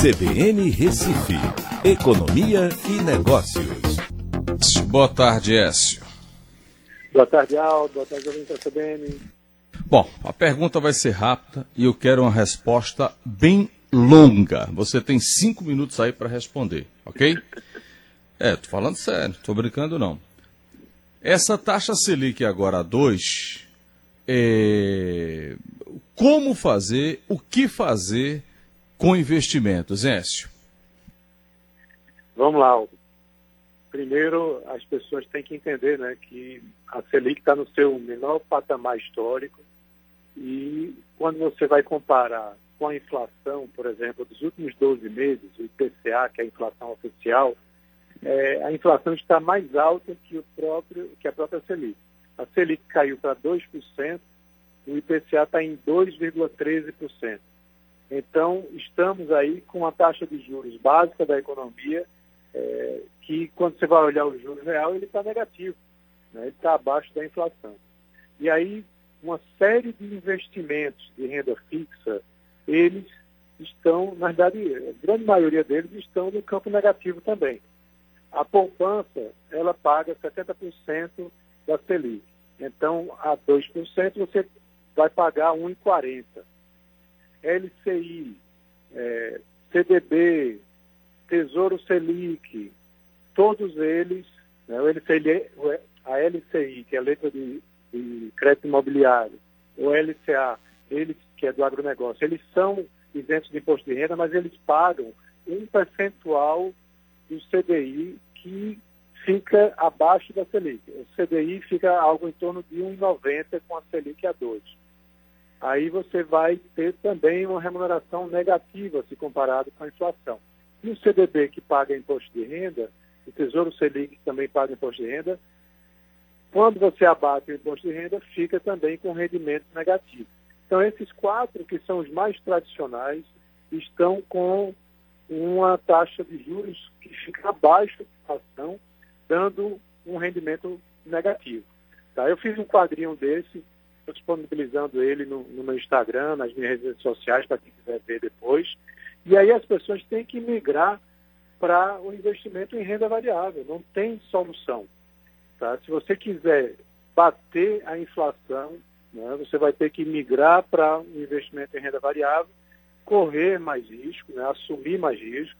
CBN Recife, Economia e Negócios. Boa tarde, Écio. Boa tarde, Aldo. Boa tarde, ouvinte da CBN. Bom, a pergunta vai ser rápida e eu quero uma resposta bem longa. Você tem cinco minutos aí para responder, ok? É, tô falando sério, tô brincando não. Essa taxa Selic agora a 2, é... como fazer, o que fazer com investimentos, Écio? Vamos lá, Aldo. Primeiro, as pessoas têm que entender né, que a Selic está no seu menor patamar histórico e quando você vai comparar com a inflação, por exemplo, dos últimos 12 meses, o IPCA, que é a inflação oficial, é, a inflação está mais alta que, o próprio, que a própria Selic. A Selic caiu para 2%, o IPCA está em 2,13%. Então, estamos aí com a taxa de juros básica da economia, é, que quando você vai olhar o juros real, ele está negativo, né? ele está abaixo da inflação. E aí, uma série de investimentos de renda fixa, eles estão, na verdade, a grande maioria deles estão no campo negativo também. A poupança, ela paga 70% da Selic. Então, a 2% você vai pagar 1,40%. LCI, é, CDB, Tesouro Selic, todos eles, né, o LCI, a LCI, que é a letra de, de crédito imobiliário, o LCA, eles, que é do agronegócio, eles são isentos de imposto de renda, mas eles pagam um percentual do CDI que fica abaixo da Selic. O CDI fica algo em torno de 1,90 com a Selic a 2. Aí você vai ter também uma remuneração negativa se comparado com a inflação. E o CDB que paga imposto de renda, o Tesouro Selic que também paga imposto de renda, quando você abate o imposto de renda, fica também com rendimento negativo. Então, esses quatro, que são os mais tradicionais, estão com uma taxa de juros que fica abaixo da inflação, dando um rendimento negativo. Tá? Eu fiz um quadrinho desse, estou disponibilizando ele no, no, meu Instagram, nas minhas redes sociais, para quem quiser ver depois. E aí as pessoas têm que migrar para o investimento em renda variável. Não tem solução. Tá? Se você quiser bater a inflação, né, você vai ter que migrar para um investimento em renda variável, correr mais risco, né, assumir mais risco,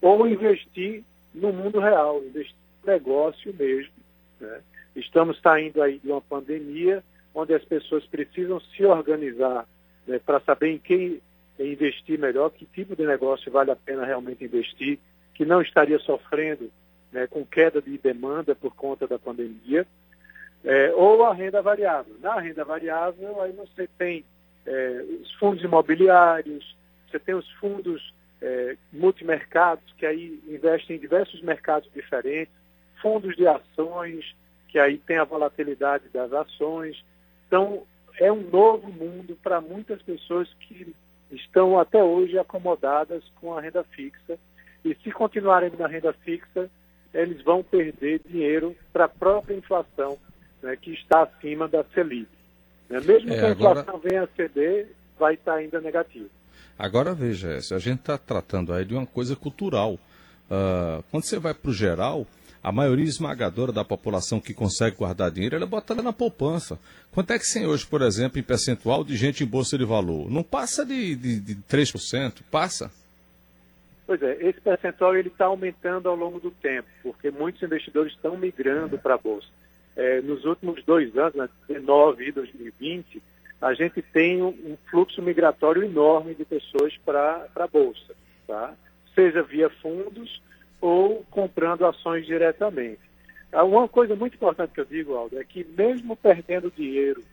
ou investir no mundo real, investir no negócio mesmo. Né? Estamos saindo aí de uma pandemia onde as pessoas precisam se organizar né, para saber em quem investir melhor, que tipo de negócio vale a pena realmente investir, que não estaria sofrendo né, com queda de demanda por conta da pandemia, é, ou a renda variável. Na renda variável, aí você tem é, os fundos imobiliários, você tem os fundos é, multimercados, que aí investem em diversos mercados diferentes, fundos de ações, que aí tem a volatilidade das ações. Então, é um novo mundo para muitas pessoas que estão até hoje acomodadas com a renda fixa. E se continuarem na renda fixa, eles vão perder dinheiro para a própria inflação, né, que está acima da Selic. Né? Mesmo é, que a agora... inflação venha a ceder, vai estar ainda negativo. Agora veja, a gente está tratando aí de uma coisa cultural. Uh, quando você vai para o geral, a maioria esmagadora da população que consegue guardar dinheiro, ela bota na poupança. Quanto é que tem hoje, por exemplo, em percentual de gente em bolsa de valor? Não passa de, de, de 3%? Passa? Pois é, esse percentual ele está aumentando ao longo do tempo, porque muitos investidores estão migrando para a Bolsa. É, nos últimos dois anos, né, 2019 e 2020, a gente tem um, um fluxo migratório enorme de pessoas para a Bolsa, tá? seja via fundos ou comprando ações diretamente. Ah, uma coisa muito importante que eu digo, Aldo, é que mesmo perdendo dinheiro,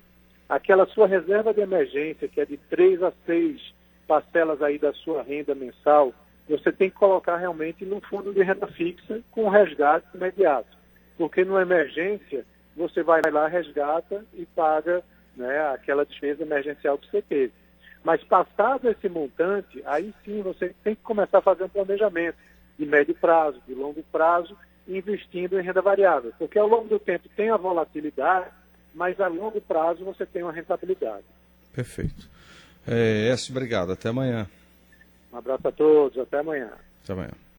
aquela sua reserva de emergência, que é de três a seis parcelas aí da sua renda mensal, você tem que colocar realmente num fundo de renda fixa com resgate imediato. Porque numa emergência, você vai lá, resgata e paga né, aquela despesa emergencial que você teve. Mas passado esse montante, aí sim você tem que começar a fazer um planejamento de médio prazo, de longo prazo, investindo em renda variável. Porque ao longo do tempo tem a volatilidade, mas a longo prazo você tem uma rentabilidade. Perfeito. É, obrigado. Até amanhã. Um abraço a todos, até amanhã. Até amanhã.